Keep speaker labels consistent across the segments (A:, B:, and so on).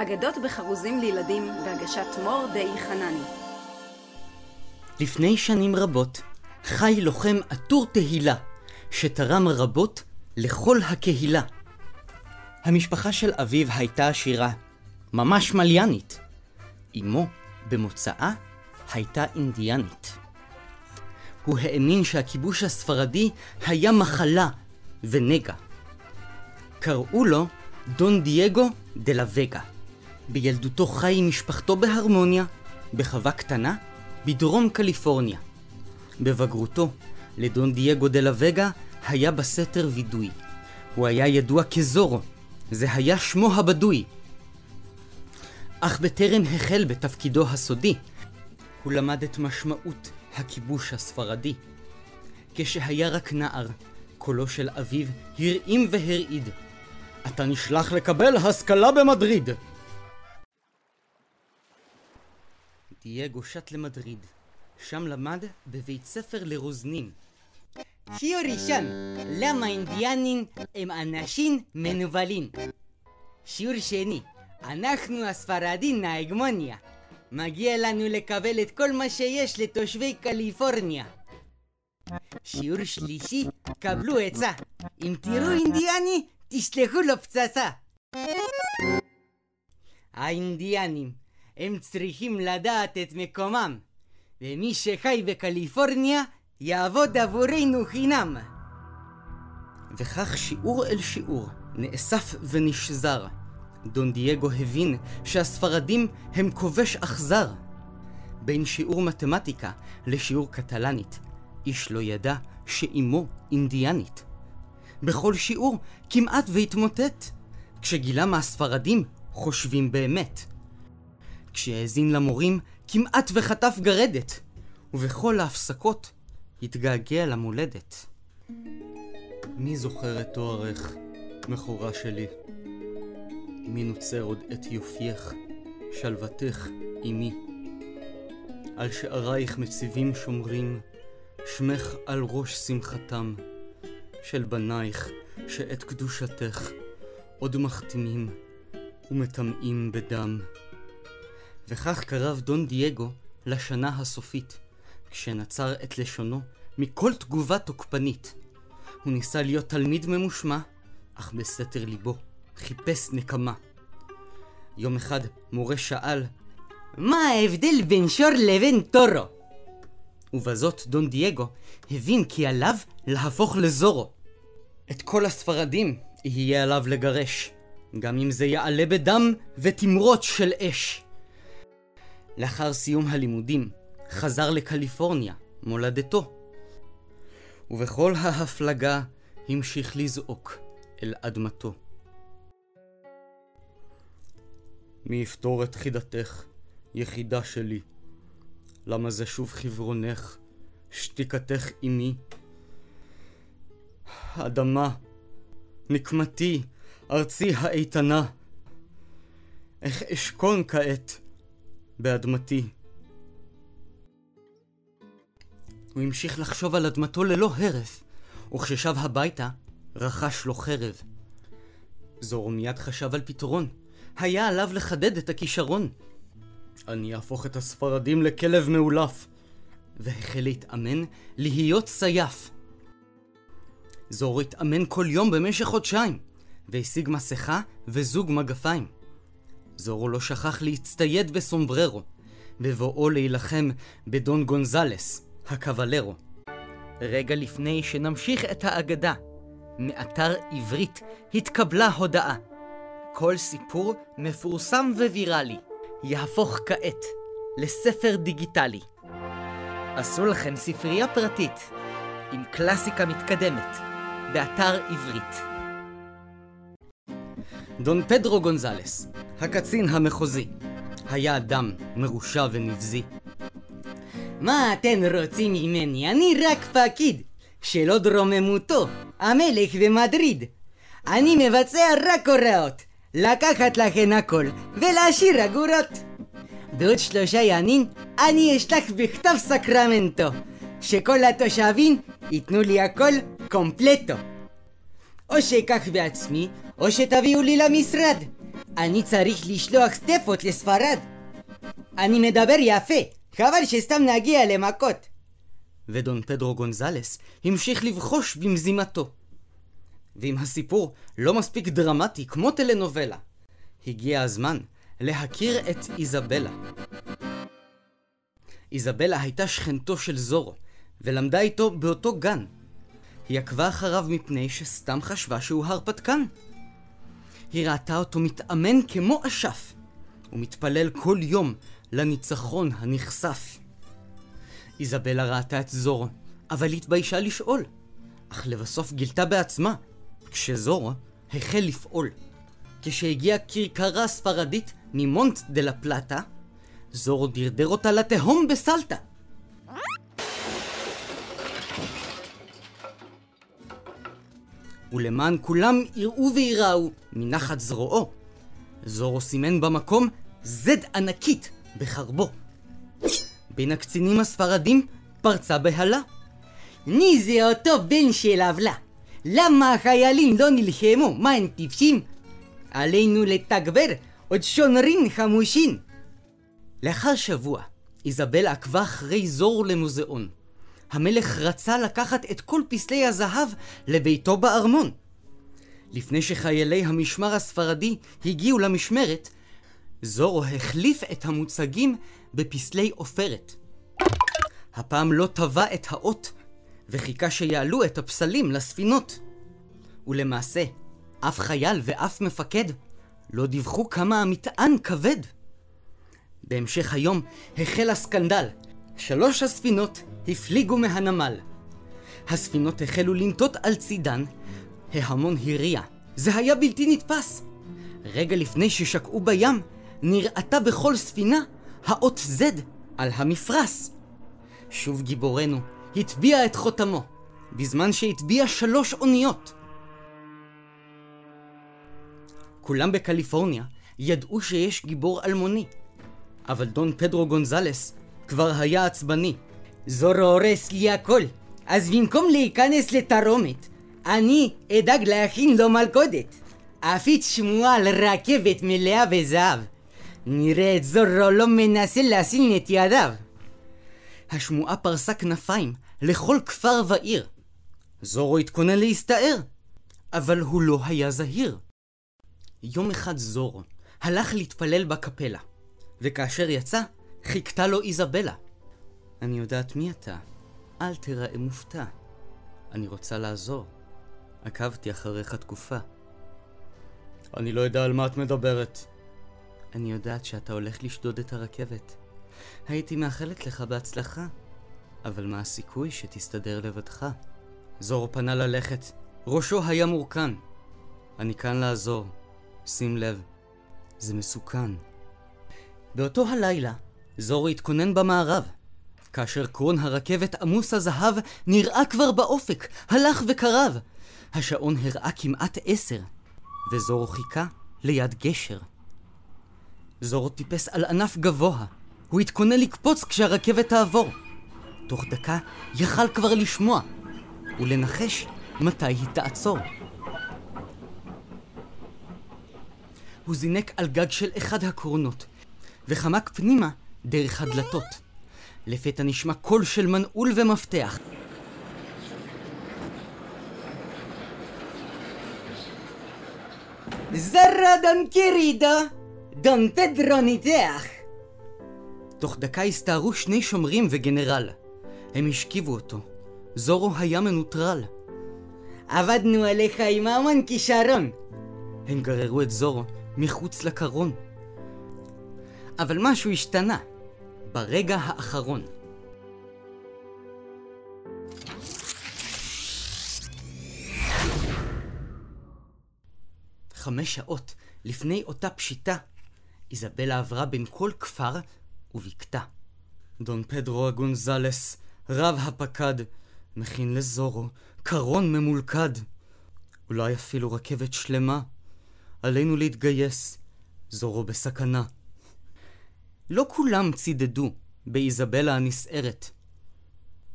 A: אגדות בחרוזים לילדים בהגשת מור די חנני.
B: לפני שנים רבות חי לוחם עטור תהילה, שתרם רבות לכל הקהילה. המשפחה של אביו הייתה עשירה, ממש מליינית. אמו, במוצאה, הייתה אינדיאנית. הוא האמין שהכיבוש הספרדי היה מחלה ונגע. קראו לו דון דייגו דה לה וגה. בילדותו חי עם משפחתו בהרמוניה, בחווה קטנה, בדרום קליפורניה. בבגרותו, לדון דייגו דה לה וגה היה בסתר וידוי. הוא היה ידוע כזורו, זה היה שמו הבדוי. אך בטרם החל בתפקידו הסודי, הוא למד את משמעות הכיבוש הספרדי. כשהיה רק נער, קולו של אביו הרעים והרעיד. אתה נשלח לקבל השכלה במדריד. דייגו שט למדריד. שם למד בבית ספר לרוזנים. שיעור ראשון, למה אינדיאנים הם אנשים מנוולים. שיעור שני, אנחנו הספרדים ההגמוניה. מגיע לנו לקבל את כל מה שיש לתושבי קליפורניה. שיעור שלישי, קבלו עצה. אם תראו אינדיאני, תשלחו לו פצצה. האינדיאנים, הם צריכים לדעת את מקומם, ומי שחי בקליפורניה, יעבוד עבורנו חינם. וכך שיעור אל שיעור נאסף ונשזר. דון דייגו הבין שהספרדים הם כובש אכזר. בין שיעור מתמטיקה לשיעור קטלנית, איש לא ידע שאימו אינדיאנית. בכל שיעור כמעט והתמוטט, כשגילה מה הספרדים חושבים באמת. כשהאזין למורים כמעט וחטף גרדת, ובכל ההפסקות התגעגע למולדת. מי זוכר את תוארך, מכורה שלי? מי נוצר עוד את יופייך, שלוותך, אמי? על שערייך מציבים שומרים, שמך על ראש שמחתם, של בנייך, שאת קדושתך עוד מחתימים ומטמאים בדם. וכך קרב דון דייגו לשנה הסופית, כשנצר את לשונו מכל תגובה תוקפנית. הוא ניסה להיות תלמיד ממושמע, אך בסתר ליבו חיפש נקמה. יום אחד מורה שאל, מה ההבדל בין שור לבין טורו? ובזאת דון דייגו הבין כי עליו להפוך לזורו. את כל הספרדים יהיה עליו לגרש, גם אם זה יעלה בדם ותמרות של אש. לאחר סיום הלימודים, חזר לקליפורניה, מולדתו. ובכל ההפלגה המשיך לזעוק אל אדמתו. מי יפתור את חידתך, יחידה שלי? למה זה שוב חברונך, שתיקתך עמי? אדמה, נקמתי, ארצי האיתנה, איך אשכון כעת באדמתי? הוא המשיך לחשוב על אדמתו ללא הרף, וכששב הביתה, רכש לו חרב. זורו מיד חשב על פתרון. היה עליו לחדד את הכישרון. אני אהפוך את הספרדים לכלב מאולף. והחל להתאמן להיות סייף. זורו התאמן כל יום במשך חודשיים, והשיג מסכה וזוג מגפיים. זורו לא שכח להצטייד בסומבררו, בבואו להילחם בדון גונזלס, הקוולרו. רגע לפני שנמשיך את האגדה, מאתר עברית התקבלה הודעה. כל סיפור מפורסם וויראלי יהפוך כעת לספר דיגיטלי. עשו לכם ספרייה פרטית עם קלאסיקה מתקדמת באתר עברית. דון פדרו גונזלס, הקצין המחוזי, היה אדם מרושע ונבזי. מה אתן רוצים ממני? אני רק פקיד, שלא דרוממותו, המלך במדריד. אני מבצע רק הוראות, לקחת לכן הכל ולהשאיר אגורות. בעוד שלושה ימים אני אשלח בכתב סקרמנטו, שכל התושבים ייתנו לי הכל קומפלטו. או שאקח בעצמי, או שתביאו לי למשרד.
C: אני צריך לשלוח סטפות לספרד. אני מדבר יפה, חבל שסתם נגיע למכות.
B: ודון פדרו גונזלס המשיך לבחוש במזימתו. ואם הסיפור לא מספיק דרמטי כמו טלנובלה, הגיע הזמן להכיר את איזבלה. איזבלה הייתה שכנתו של זורו, ולמדה איתו באותו גן. היא עקבה אחריו מפני שסתם חשבה שהוא הרפתקן. היא ראתה אותו מתאמן כמו אשף, ומתפלל כל יום לניצחון הנכסף. איזבלה ראתה את זורו, אבל התביישה לשאול, אך לבסוף גילתה בעצמה, כשזורו החל לפעול. כשהגיעה כרכרה ספרדית ממונט דה לה פלטה, זורו דרדר אותה לתהום בסלטה. ולמען כולם יראו וייראו מנחת זרועו, זורו סימן במקום זד ענקית בחרבו. בין הקצינים הספרדים פרצה בהלה.
C: מי זה אותו בן של עוולה? למה החיילים לא נלחמו? מה הם טיפשים? עלינו לתגבר עוד שונרים חמושים.
B: לאחר שבוע, איזבלה עקבה אחרי זורו למוזיאון. המלך רצה לקחת את כל פסלי הזהב לביתו בארמון. לפני שחיילי המשמר הספרדי הגיעו למשמרת, זורו החליף את המוצגים בפסלי עופרת. הפעם לא טבע את האות, וחיכה שיעלו את הפסלים לספינות. ולמעשה, אף חייל ואף מפקד לא דיווחו כמה המטען כבד. בהמשך היום החל הסקנדל. שלוש הספינות הפליגו מהנמל. הספינות החלו לנטות על צידן, ההמון הריע. זה היה בלתי נתפס. רגע לפני ששקעו בים, נראתה בכל ספינה האות Z על המפרש. שוב גיבורנו הטביע את חותמו, בזמן שהטביע שלוש אוניות. כולם בקליפורניה ידעו שיש גיבור אלמוני, אבל דון פדרו גונזלס כבר היה עצבני.
C: זורו הורס לי הכל, אז במקום להיכנס לתרעומת, אני אדאג להכין לו מלכודת. אפיץ שמועה על רכבת מלאה בזהב. נראה את זורו לא מנסה לשים את ידיו.
B: השמועה פרסה כנפיים לכל כפר ועיר. זורו התכונן להסתער, אבל הוא לא היה זהיר. יום אחד זורו הלך להתפלל בקפלה, וכאשר יצא, חיכתה לו איזבלה. אני יודעת מי אתה, אל תיראה מופתע. אני רוצה לעזור. עקבתי אחריך תקופה. אני לא יודע על מה את מדברת. אני יודעת שאתה הולך לשדוד את הרכבת. הייתי מאחלת לך בהצלחה, אבל מה הסיכוי שתסתדר לבדך? זור פנה ללכת, ראשו היה מורכן. אני כאן לעזור, שים לב, זה מסוכן. באותו הלילה, זור התכונן במערב. כאשר קרון הרכבת עמוס הזהב נראה כבר באופק, הלך וקרב. השעון הראה כמעט עשר, וזורו חיכה ליד גשר. זורו טיפס על ענף גבוה, הוא התכונן לקפוץ כשהרכבת תעבור. תוך דקה יכל כבר לשמוע ולנחש מתי היא תעצור. הוא זינק על גג של אחד הקרונות, וחמק פנימה דרך הדלתות. לפתע נשמע קול של מנעול ומפתח.
C: זרה דון קירידו, דון פדרו ניתח.
B: תוך דקה הסתערו שני שומרים וגנרל. הם השכיבו אותו. זורו היה מנוטרל.
C: עבדנו עליך עם המון כישרון.
B: הם גררו את זורו מחוץ לקרון. אבל משהו השתנה. ברגע האחרון. חמש שעות לפני אותה פשיטה, איזבלה עברה בין כל כפר ובקתה. דון פדרו הגונזלס, רב הפקד, מכין לזורו, קרון ממולכד. אולי אפילו רכבת שלמה. עלינו להתגייס. זורו בסכנה. לא כולם צידדו באיזבלה הנסערת.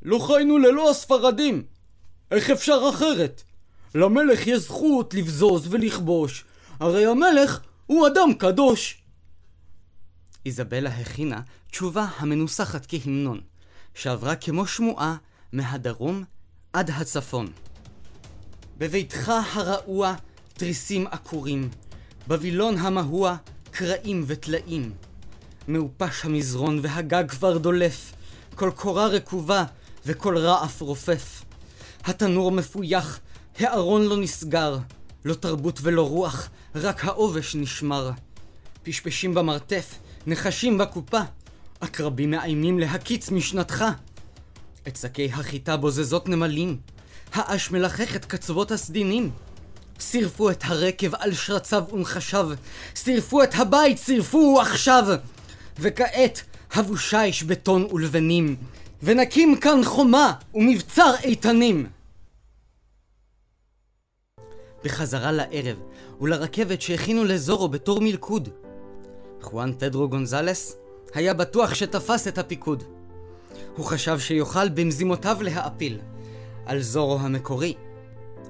B: לא חיינו ללא הספרדים! איך אפשר אחרת? למלך יש זכות לבזוז ולכבוש, הרי המלך הוא אדם קדוש. איזבלה הכינה תשובה המנוסחת כהמנון, שעברה כמו שמועה מהדרום עד הצפון. בביתך הרעוע תריסים עקורים, בווילון המהוע קרעים וטלאים. מעופש המזרון והגג כבר דולף, כל קורה רקובה וכל רעף רופף. התנור מפויח, הארון לא נסגר, לא תרבות ולא רוח, רק העובש נשמר. פשפשים במרתף, נחשים בקופה, עקרבים מאיימים להקיץ משנתך. את שקי החיטה בוזזות נמלים, האש מלחכת קצוות הסדינים. סירפו את הרקב על שרציו ונחשיו, סירפו את הבית, סירפו עכשיו! וכעת הבו שיש בטון ולבנים, ונקים כאן חומה ומבצר איתנים. בחזרה לערב, ולרכבת שהכינו לזורו בתור מלכוד. חואן טדרו גונזלס היה בטוח שתפס את הפיקוד. הוא חשב שיוכל במזימותיו להעפיל על זורו המקורי.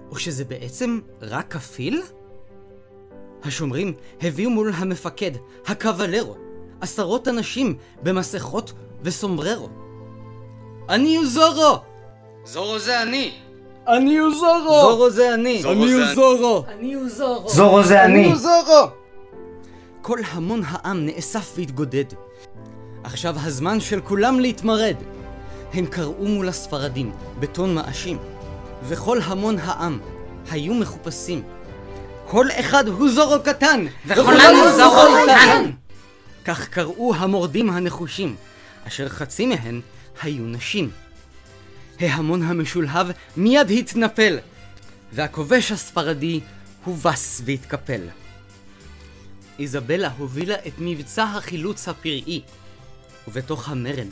B: או שזה בעצם רק כפיל? השומרים הביאו מול המפקד, הקוולרו, עשרות אנשים במסכות וסומבררו. אני הוא זורו!
C: זורו זה אני!
B: אני הוא זורו!
C: זורו זה אני!
B: אני הוא זורו!
A: אני הוא זורו.
C: זורו זה אני!
B: הוא זורו! כל המון העם נאסף והתגודד. עכשיו הזמן של כולם להתמרד. הם קראו מול הספרדים בטון מאשים, וכל המון העם היו מחופשים. כל אחד הוא זורו קטן,
C: וכולנו זורו קטן.
B: כך קראו המורדים הנחושים, אשר חצי מהן היו נשים. ההמון המשולהב מיד התנפל, והכובש הספרדי הובס והתקפל. איזבלה הובילה את מבצע החילוץ הפראי, ובתוך המרד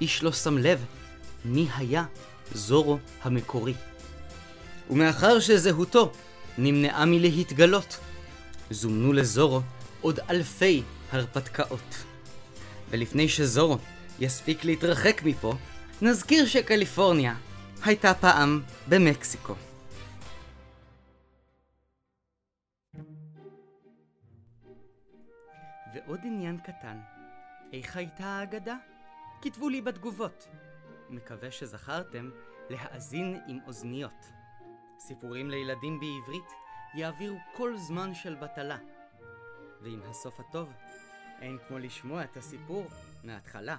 B: איש לא שם לב מי היה זורו המקורי. ומאחר שזהותו נמנעה מלהתגלות, זומנו לזורו עוד אלפי הרפתקאות. ולפני שזורו יספיק להתרחק מפה, נזכיר שקליפורניה הייתה פעם במקסיקו. ועוד עניין קטן, איך הייתה האגדה? כתבו לי בתגובות. מקווה שזכרתם להאזין עם אוזניות. סיפורים לילדים בעברית יעבירו כל זמן של בטלה. ועם הסוף הטוב, אין כמו לשמוע את הסיפור מההתחלה.